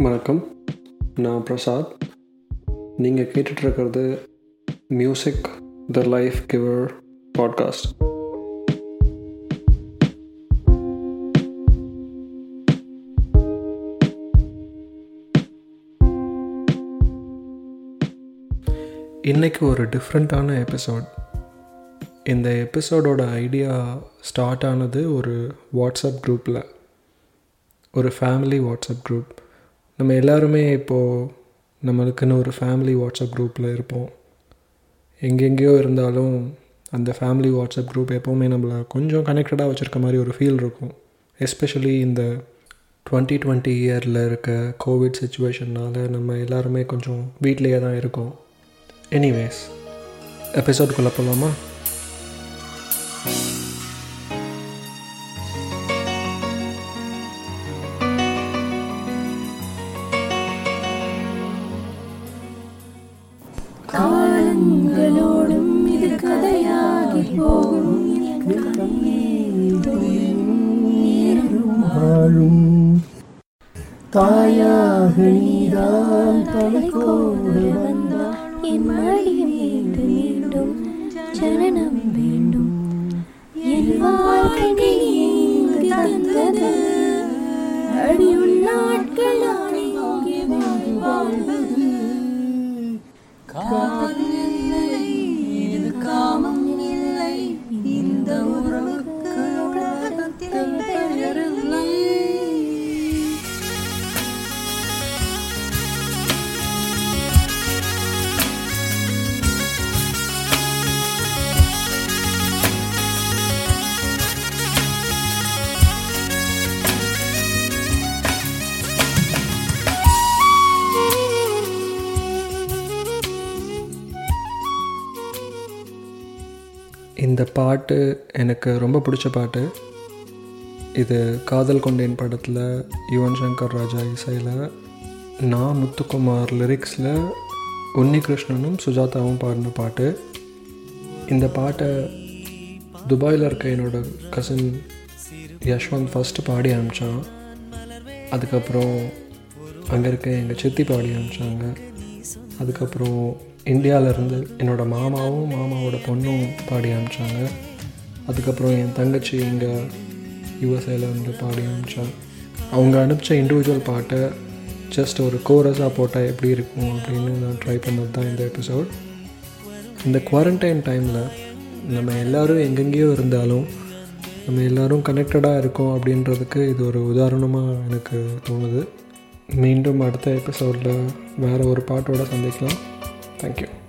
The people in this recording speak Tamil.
வணக்கம். நான் பிரசாத். நீங்கள் கேட்டுட்ருக்கிறது music the life giver podcast இன்றைக்கு ஒரு டிஃப்ரெண்ட்டான எபிசோட் இந்த எபிசோடோட ஐடியா ஸ்டார்ட் ஆனது ஒரு வாட்ஸ்அப் குரூப்பில் ஒரு ஃபேமிலி வாட்ஸ்அப் குரூப் நம்ம எல்லாருமே இப்போது நம்மளுக்குன்னு ஒரு ஃபேமிலி வாட்ஸ்அப் குரூப்பில் இருப்போம். எங்கெங்கேயோ இருந்தாலும் அந்த ஃபேமிலி வாட்ஸ்அப் குரூப் எப்போவுமே நம்மளை கொஞ்சம் கனெக்டடாக வச்சுருக்க மாதிரி ஒரு ஃபீல் இருக்கும். எஸ்பெஷலி இந்த டுவெண்ட்டி டுவெண்ட்டி இயரில் இருக்க கோவிட் சுச்சுவேஷன்னால் நம்ம எல்லாருமே கொஞ்சம் வீட்லேயே தான் இருக்கோம். எனிவேஸ் எபிசோடுக்குள்ளே போகலாமா போகும் வாழும். தாயாக நீதான் தலைக்கோடு வந்தாய் என் மடி மீண்டும் மீண்டும் ஜனனம் வேண்டும் என் வாழ்க்கை தந்தது வாழ்வது. இந்த பாட்டு எனக்கு ரொம்ப பிடிச்ச பாட்டு. இது காதல் கொண்டேன் படத்தில் யுவன் சங்கர் ராஜா இசையில் நான் முத்துக்குமார் லிரிக்ஸில் உன்னிகிருஷ்ணனும் சுஜாதாவும் பாடின பாட்டு. இந்த பாட்டை துபாயில் இருக்க என்னோட கசின் யஷ்வந்த் ஃபஸ்ட்டு பாடி அனுப்பிச்சான். அதுக்கப்புறம் அங்கே இருக்க எங்கள் சித்தி பாடி அனுப்பிச்சாங்க. அதுக்கப்புறம் இந்தியாவிலேருந்து என்னோடய மாமாவும் மாமாவோட பொண்ணும் பாடி அனுப்பிச்சாங்க. அதுக்கப்புறம் என் தங்கச்சி இங்கே யூஎஸ்ஏல வந்து பாடி அனுப்பிச்சாங்க அவங்க அனுப்பிச்ச இண்டிவிஜுவல் பாட்டை ஜஸ்ட் ஒரு கோரஸாக போட்டால் எப்படி இருக்கும் அப்படின்னு நான் ட்ரை பண்ணது தான் இந்த எபிசோட் இந்த குவாரண்டைன் டைமில் நம்ம எல்லோரும் எங்கெங்கேயோ இருந்தாலும் நம்ம எல்லோரும் கனெக்டடாக இருக்கோம் அப்படின்றதுக்கு இது ஒரு உதாரணமாக எனக்கு தோணுது. மீண்டும் அடுத்த எபிசோடில் வேறு ஒரு பாட்டோட சந்திக்கலாம். Thank you.